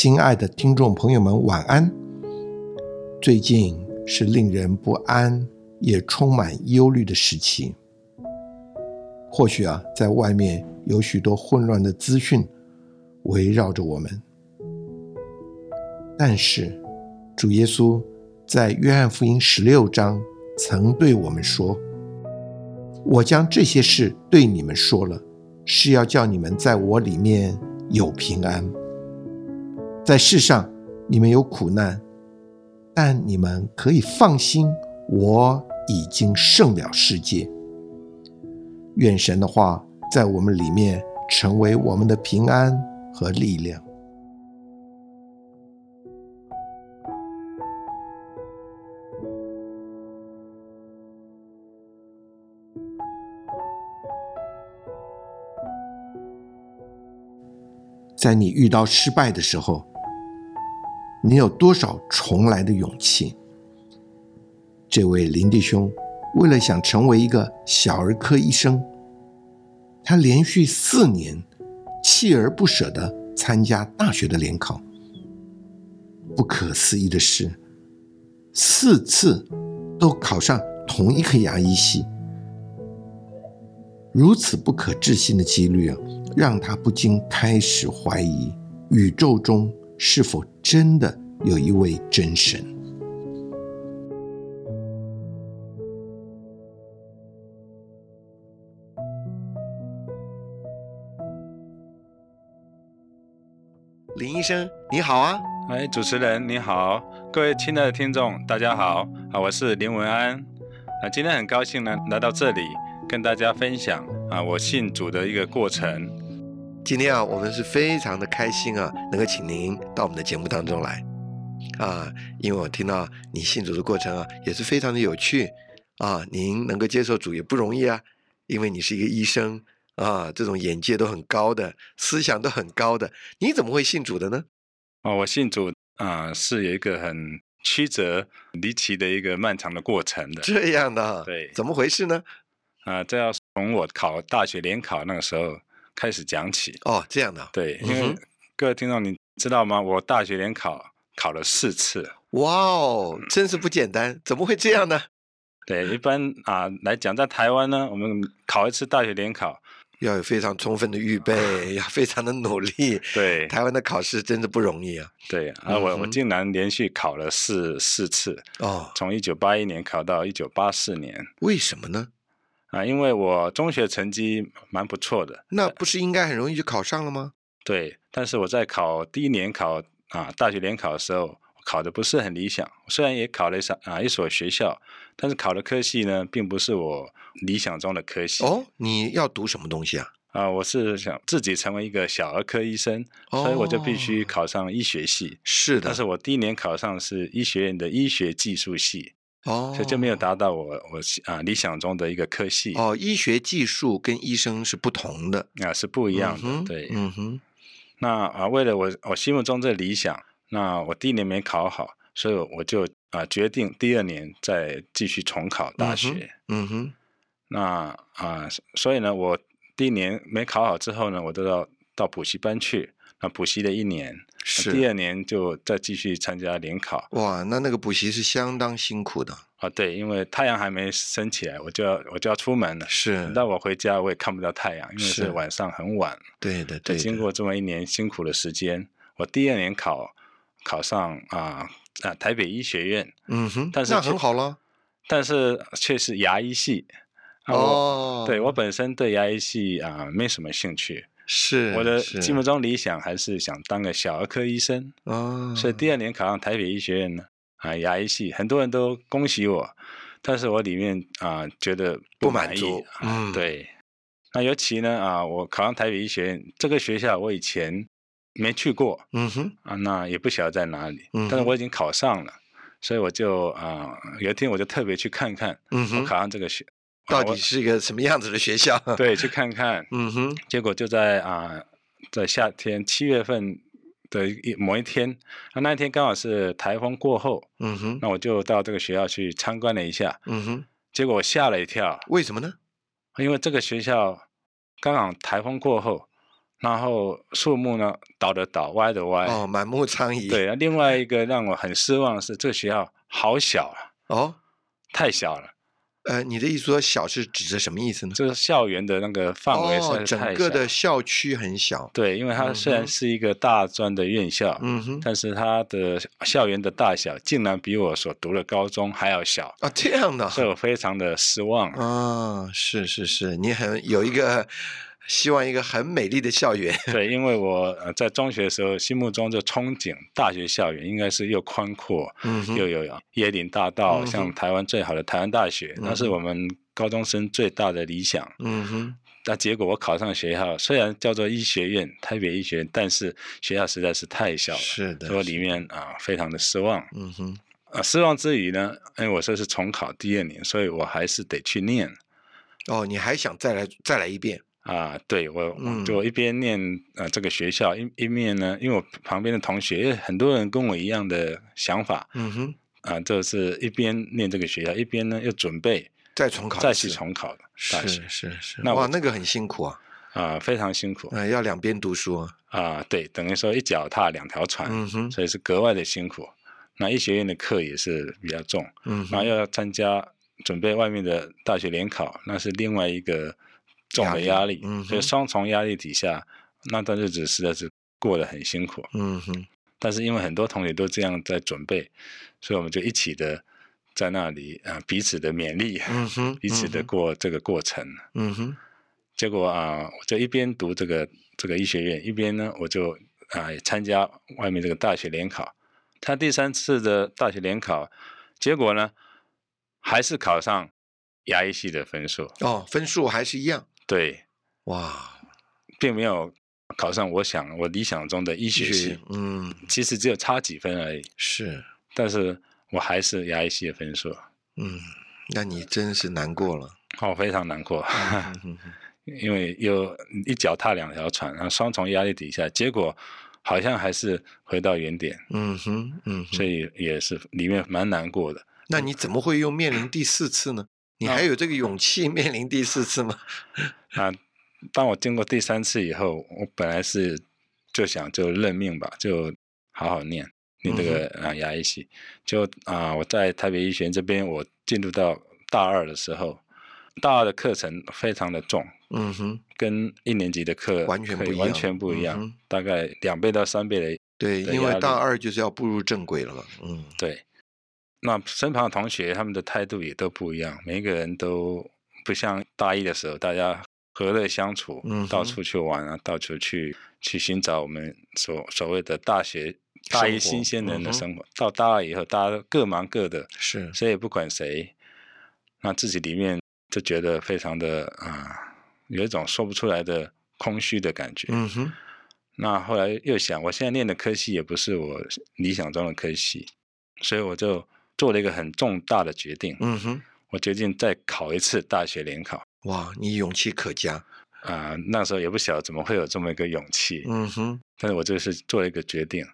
亲爱的听众朋友们，晚安。最近是令人不安也充满忧虑的时期。或许啊，在外面有许多混乱的资讯围绕着我们，但是主耶稣在约翰福音十六章曾对我们说：“我将这些事对你们说了，是要叫你们在我里面有平安。”在世上，你们有苦难，但你们可以放心，我已经胜了世界。愿神的话在我们里面成为我们的平安和力量。在你遇到失败的时候。你有多少重来的勇气？这位林弟兄为了想成为一个小儿科医生，他连续四年锲而不舍的参加大学的联考。不可思议的是，四次都考上同一科牙医系。如此不可置信的几率啊，让他不禁开始怀疑宇宙中。是否真的有一位真神？林医生，你好啊！哎，主持人你好，各位亲爱的听众，大家好啊！我是林文安啊，今天很高兴呢来到这里跟大家分享啊我信主的一个过程。今天啊，我们是非常的开心啊，能够请您到我们的节目当中来啊，因为我听到你信主的过程啊，也是非常的有趣啊。您能够接受主也不容易啊，因为你是一个医生啊，这种眼界都很高的，思想都很高的，你怎么会信主的呢？哦，我信主啊，是有一个很曲折离奇的一个漫长的过程的。这样的，对，怎么回事呢？啊，这要从我考大学联考那个时候。开始讲起哦，这样的对，因为各位听众，你知道吗？我大学联考考了四次，哇哦，真是不简单，怎么会这样呢？对，一般啊来讲，在台湾呢，我们考一次大学联考要有非常充分的预备，要非常的努力。对，台湾的考试真的不容易啊。对啊，我我竟然连续考了四四次哦，从一九八一年考到一九八四年，为什么呢？啊，因为我中学成绩蛮不错的，那不是应该很容易就考上了吗？对，但是我在考第一年考啊大学联考的时候，考的不是很理想。虽然也考了一所啊一所学校，但是考的科系呢，并不是我理想中的科系。哦，你要读什么东西啊？啊，我是想自己成为一个小儿科医生，所以我就必须考上医学系。是的，但是我第一年考上是医学院的医学技术系。哦，所以就没有达到我我啊理想中的一个科系。哦，医学技术跟医生是不同的啊，是不一样的。对，嗯哼。那啊，为了我我心目中这理想，那我第一年没考好，所以我就啊决定第二年再继续重考大学。嗯哼。那啊，所以呢，我第一年没考好之后呢，我都要到补习班去。那补习了一年，是第二年就再继续参加联考。哇，那那个补习是相当辛苦的啊！对，因为太阳还没升起来，我就要我就要出门了。是，那我回家我也看不到太阳，因为是晚上很晚。对的，对。经过这么一年辛苦的时间，我第二年考考上啊啊台北医学院。嗯哼，但是那很好了。但是却是牙医系。哦。对我本身对牙医系啊没什么兴趣。是我的心目中理想，还是想当个小儿科医生哦。所以第二年考上台北医学院呢，啊，牙医系，很多人都恭喜我，但是我里面啊觉得不满意。嗯，对。那尤其呢啊，我考上台北医学院这个学校，我以前没去过。嗯哼。啊，那也不晓得在哪里。嗯。但是我已经考上了，所以我就啊，有一天我就特别去看看。嗯哼。我考上这个学。到底是一个什么样子的学校？对，去看看。嗯哼。结果就在啊，在夏天七月份的一某一天，那那一天刚好是台风过后。嗯哼。那我就到这个学校去参观了一下。嗯哼。结果我吓了一跳。为什么呢？因为这个学校刚好台风过后，然后树木呢倒的倒，歪的歪，哦，满目疮痍。对，另外一个让我很失望的是，这个学校好小啊，哦，太小了。呃，你的意思说小是指着什么意思呢？就是校园的那个范围是整个的校区很小。对，因为它虽然是一个大专的院校，嗯哼，但是它的校园的大小竟然比我所读的高中还要小啊！这样的，所以我非常的失望啊！是是是，你很有一个。希望一个很美丽的校园。对，因为我在中学的时候，心目中就憧憬大学校园应该是又宽阔，嗯，又有椰林大道，像台湾最好的台湾大学，那是我们高中生最大的理想。嗯哼。那结果我考上学校，虽然叫做医学院，台北医学院，但是学校实在是太小了，是的，所以里面啊非常的失望。嗯哼。啊，失望之余呢，因为我说是重考第二年，所以我还是得去念。哦，你还想再来再来一遍？啊，对我就一边念呃这个学校一一面呢，因为我旁边的同学很多人跟我一样的想法，嗯哼，啊，就是一边念这个学校，一边呢又准备再重考，再去重考的，是是是，那哇，那个很辛苦啊，啊，非常辛苦，啊，要两边读书啊，对，等于说一脚踏两条船，嗯哼，所以是格外的辛苦。那医学院的课也是比较重，嗯，然后要参加准备外面的大学联考，那是另外一个。重的压力，所以双重压力底下，那段日子实在是过得很辛苦。嗯哼。但是因为很多同学都这样在准备，所以我们就一起的在那里啊，彼此的勉励，嗯哼，彼此的过这个过程。嗯哼。结果啊，我就一边读这个这个医学院，一边呢，我就啊参加外面这个大学联考。他第三次的大学联考，结果呢，还是考上牙医系的分数。哦，分数还是一样。对，哇，并没有考上我想我理想中的医学系，嗯，其实只有差几分而已。是，但是我还是牙医系的分数。嗯，那你真是难过了。哦，非常难过，因为又一脚踏两条船，然后双重压力底下，结果好像还是回到原点。嗯哼，嗯，所以也是里面蛮难过的。那你怎么会又面临第四次呢？你还有这个勇气面临第四次吗？啊，当我经过第三次以后，我本来是就想就认命吧，就好好念你这个啊牙医系。就啊，我在台北医学院这边，我进入到大二的时候，大二的课程非常的重，嗯哼，跟一年级的课完全不一样，完全不一样，大概两倍到三倍的。对，因为大二就是要步入正轨了嘛。嗯，对。那身旁的同学，他们的态度也都不一样。每一个人都不像大一的时候，大家和乐相处，到处去玩啊，到处去去寻找我们所所谓的大学大一新鲜人的生活。到大二以后，大家各忙各的，是谁也不管谁，那自己里面就觉得非常的啊，有一种说不出来的空虚的感觉。嗯哼。那后来又想，我现在念的科系也不是我理想中的科系，所以我就。做了一个很重大的决定，嗯哼，我决定再考一次大学联考。哇，你勇气可嘉啊！那时候也不晓得怎么会有这么一个勇气，嗯哼。但是我这是做了一个决定。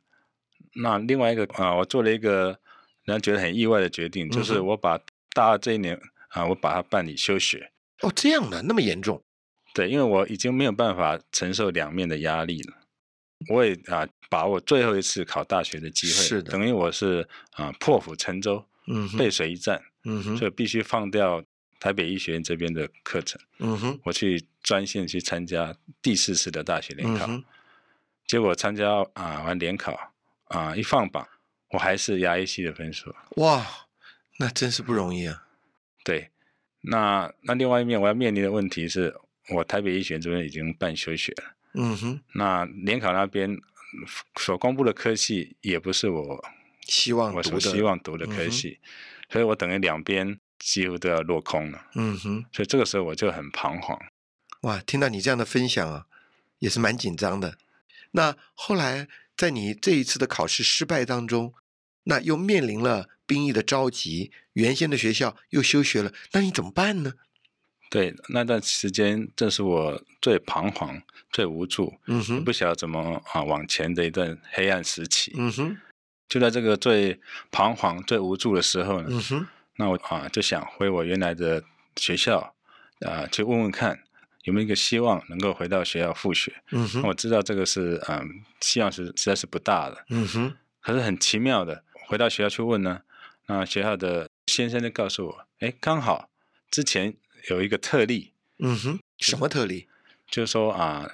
那另外一个啊，我做了一个让人觉得很意外的决定，就是我把大二这一年啊，我把它办理休学。哦，这样的那么严重？对，因为我已经没有办法承受两面的压力了。我也啊，把握最后一次考大学的机会，是的，等于我是啊破釜沉舟，嗯，背水一战，嗯哼，所以必须放掉台北医学院这边的课程，嗯哼，我去专线去参加第四次的大学联考，结果参加啊完联考啊一放榜，我还是牙医系的分数，哇，那真是不容易啊。对，那那另外一面我要面临的问题是我台北医学院这边已经办休学了。嗯哼，那联考那边所公布的科系也不是我希望我所希望读的科系，所以我等于两边几乎都要落空了。嗯哼，所以这个时候我就很彷徨。哇，听到你这样的分享啊，也是蛮紧张的。那后来在你这一次的考试失败当中，那又面临了兵役的召集，原先的学校又休学了，那你怎么办呢？对，那段时间正是我最彷徨、最无助，嗯哼，不晓得怎么啊往前的一段黑暗时期，嗯哼，就在这个最彷徨、最无助的时候呢，嗯哼，那我啊就想回我原来的学校啊去问问看有没有一个希望能够回到学校复学？嗯哼，我知道这个是嗯，希望是实在是不大的。嗯哼，可是很奇妙的，回到学校去问呢，那学校的先生就告诉我，哎，刚好之前有一个特例。嗯哼，什么特例？就是说啊，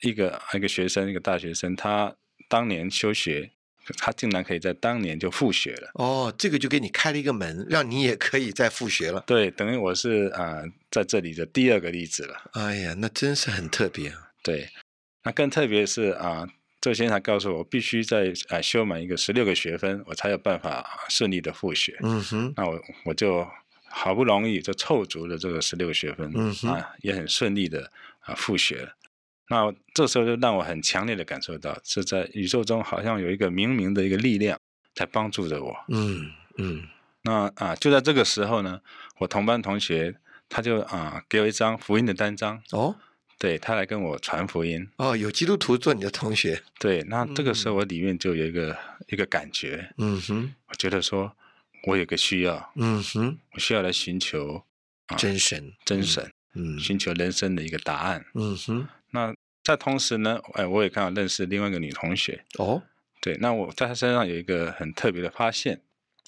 一个一个学生，一个大学生，他当年休学。他竟然可以在当年就复学了哦，这个就给你开了一个门，让你也可以再复学了。对，等于我是啊在这里的第二个例子了。哎呀，那真是很特别啊。对，那更特别是啊，这先生告诉我，必须在啊修满一个十六个学分，我才有办法顺利的复学。嗯哼，那我我就好不容易就凑足了这个十六个学分，嗯哼，也很顺利的啊复学了。那这时候就让我很强烈的感受到，是在宇宙中好像有一个冥冥的一个力量在帮助着我。嗯嗯。那啊，就在这个时候呢，我同班同学他就啊给我一张福音的单张。哦。对他来跟我传福音。哦，有基督徒做你的同学。对，那这个时候我里面就有一个一个感觉。嗯哼。我觉得说，我有个需要。嗯哼。我需要来寻求啊真神，真神。嗯。寻求人生的一个答案。嗯哼。那在同时呢，哎，我也刚好认识另外一个女同学。哦，对，那我在她身上有一个很特别的发现，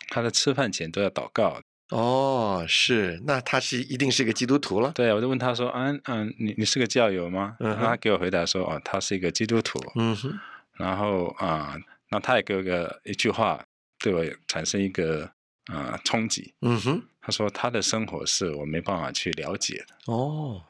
她在吃饭前都要祷告。哦，是，那她是一定是个基督徒了。对，我就问她说：“嗯嗯，你你是个教友吗？”嗯，她给我回答说：“哦，她是一个基督徒。”嗯哼，然后啊，那她也给我个一句话，对我产生一个啊冲击。嗯哼，她说：“她的生活是我没办法去了解的。”哦。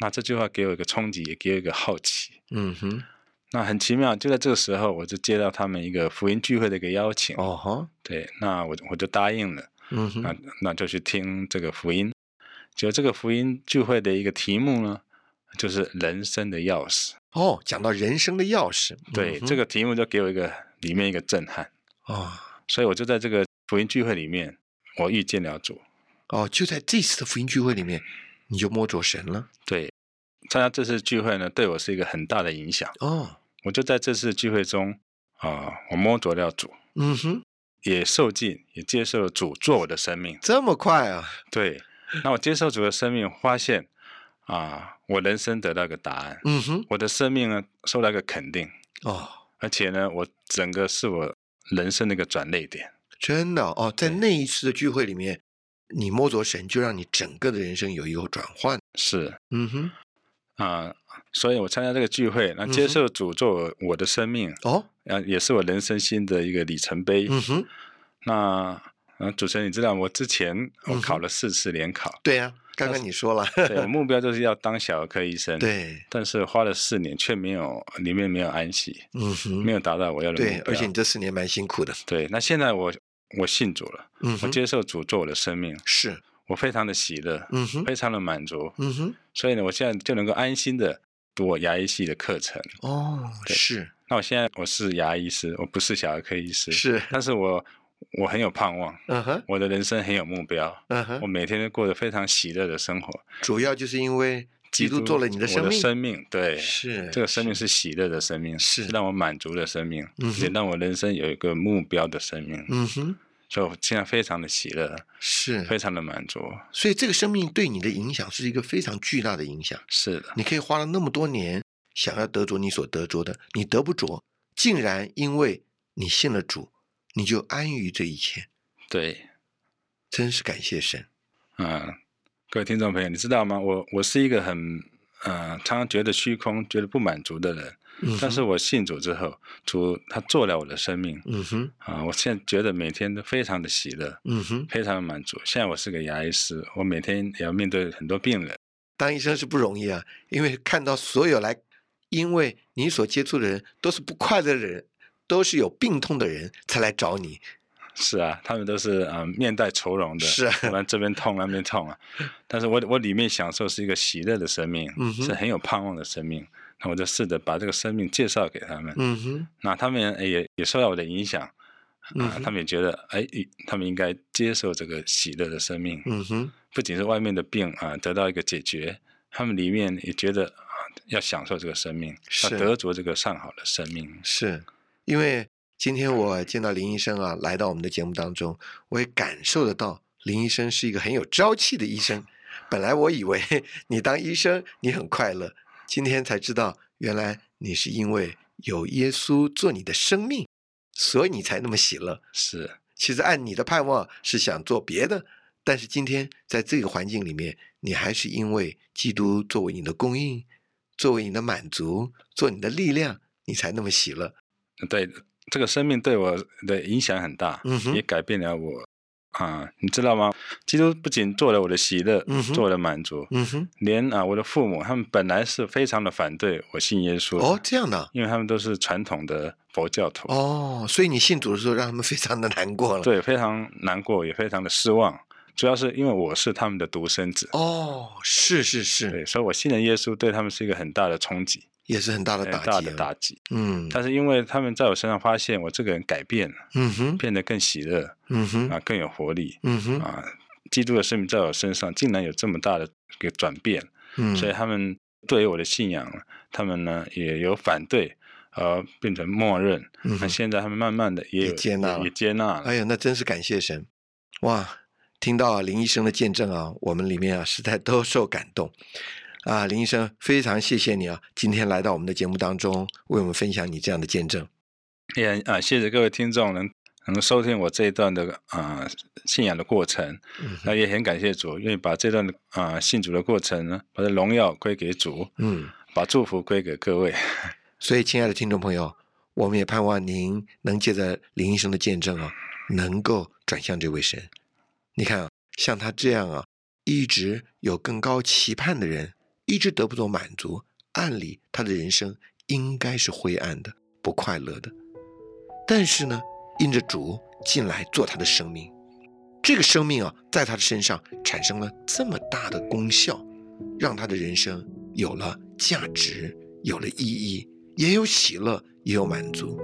那这句话给我一个冲击，也给我一个好奇。嗯哼，那很奇妙，就在这个时候，我就接到他们一个福音聚会的一个邀请。哦哈，对，那我我就答应了。嗯哼，那那就去听这个福音。就这个福音聚会的一个题目呢，就是人生的钥匙。哦，讲到人生的钥匙，对，这个题目就给我一个里面一个震撼。哦，所以我就在这个福音聚会里面，我遇见了主。哦，就在这次的福音聚会里面。你就摸着神了。对，参加这次聚会呢，对我是一个很大的影响。哦，我就在这次聚会中啊，我摸着了主。嗯哼，也受尽，也接受了主做我的生命。这么快啊？对，那我接受主的生命，发现啊，我人生得到一个答案。嗯哼，我的生命呢，受到一个肯定。哦，而且呢，我整个是我人生的一个转捩点。真的哦，在那一次的聚会里面。你摸着神，就让你整个的人生有一个转换。是，嗯哼，啊，所以我参加这个聚会，那接受主做我的生命，哦，啊，也是我人生新的一个里程碑。嗯哼，那，啊，主持人，你知道我之前我考了四次联考，对呀，刚刚你说了，对 我目标就是要当小儿科医生，对，但是花了四年却没有里面没有安息，嗯哼，没有达到我要的目标，对，而且你这四年蛮辛苦的，对，那现在我。我信主了，嗯，我接受主做我的生命，是我非常的喜乐，嗯哼，非常的满足，嗯哼，所以呢，我现在就能够安心的读我牙医系的课程。哦，是。那我现在我是牙医师，我不是小儿科医师，是，但是我我很有盼望，嗯哼，我的人生很有目标，嗯哼，我每天都过得非常喜乐的生活。主要就是因为基督做了你的生命，生命对，是这个生命是喜乐的生命，是让我满足的生命，嗯，也让我人生有一个目标的生命，嗯哼。所以我现在非常的喜乐，是非常的满足。所以这个生命对你的影响是一个非常巨大的影响。是的，你可以花了那么多年想要得着你所得着的，你得不着，竟然因为你信了主，你就安于这一切。对，真是感谢神。嗯，各位听众朋友，你知道吗？我我是一个很呃，常常觉得虚空、觉得不满足的人。但是我信主之后，主他做了我的生命，嗯哼，啊，我现在觉得每天都非常的喜乐，嗯哼，非常的满足。现在我是个牙医师，我每天也要面对很多病人。当医生是不容易啊，因为看到所有来，因为你所接触的人都是不快乐的人，都是有病痛的人才来找你。是啊，他们都是啊面带愁容的，是啊，完这边痛那边痛啊。但是我我里面享受是一个喜乐的生命，嗯是很有盼望的生命。那我就试着把这个生命介绍给他们，嗯哼，那他们也也受到我的影响，啊，他们也觉得，哎，他们应该接受这个喜乐的生命，嗯哼，不仅是外面的病啊得到一个解决，他们里面也觉得啊要享受这个生命，要得着这个上好的生命。是因为今天我见到林医生啊，来到我们的节目当中，我也感受得到林医生是一个很有朝气的医生。本来我以为 你当医生你很快乐，今天才知道，原来你是因为有耶稣做你的生命，所以你才那么喜乐。是，其实按你的盼望是想做别的，但是今天在这个环境里面，你还是因为基督作为你的供应，作为你的满足，做你的力量，你才那么喜乐。对，这个生命对我的影响很大，也改变了我。啊，你知道吗？基督不仅做了我的喜乐，做了满足，嗯，连啊我的父母，他们本来是非常的反对我信耶稣。哦，这样的，因为他们都是传统的佛教徒。哦，所以你信主的时候，让他们非常的难过了。对，非常难过，也非常的失望。主要是因为我是他们的独生子。哦，是是是。对，所以我信了耶稣，对他们是一个很大的冲击。也是很大的打击，大的打击。嗯，但是因为他们在我身上发现我这个人改变了，嗯哼，变得更喜乐，嗯哼，啊，更有活力，嗯哼，啊，基督的生命在我身上竟然有这么大的一个转变，嗯，所以他们对于我的信仰，他们呢也有反对，而变成默认。那现在他们慢慢的也有接纳了，也接纳了。哎呀，那真是感谢神！哇，听到林医生的见证啊，我们里面啊实在都受感动。啊，林医生，非常谢谢你啊！今天来到我们的节目当中，为我们分享你这样的见证。也啊，谢谢各位听众能能收听我这一段的啊信仰的过程。那也很感谢主，愿意把这段的啊信主的过程呢，把这荣耀归给主，嗯，把祝福归给各位。所以，亲爱的听众朋友，我们也盼望您能借着林医生的见证啊，能够转向这位神。你看啊，像他这样啊，一直有更高期盼的人。一直得不到满足，按理他的人生应该是灰暗的、不快乐的。但是呢，因着主进来做他的生命，这个生命啊，在他的身上产生了这么大的功效，让他的人生有了价值，有了意义，也有喜乐，也有满足。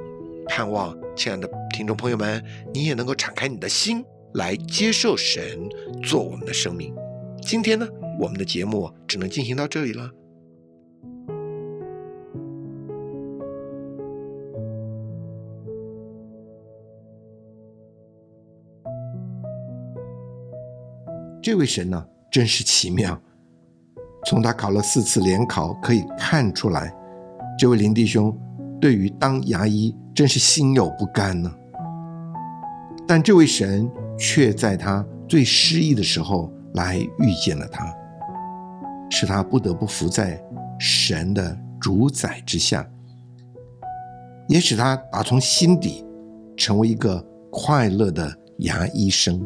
盼望亲爱的听众朋友们，你也能够敞开你的心来接受神做我们的生命。今天呢？我们的节目只能进行到这里了。这位神呢，真是奇妙。从他考了四次联考可以看出来，这位林弟兄对于当牙医真是心有不甘呢。但这位神却在他最失意的时候来遇见了他。使他不得不服在神的主宰之下，也使他打从心底成为一个快乐的牙医生。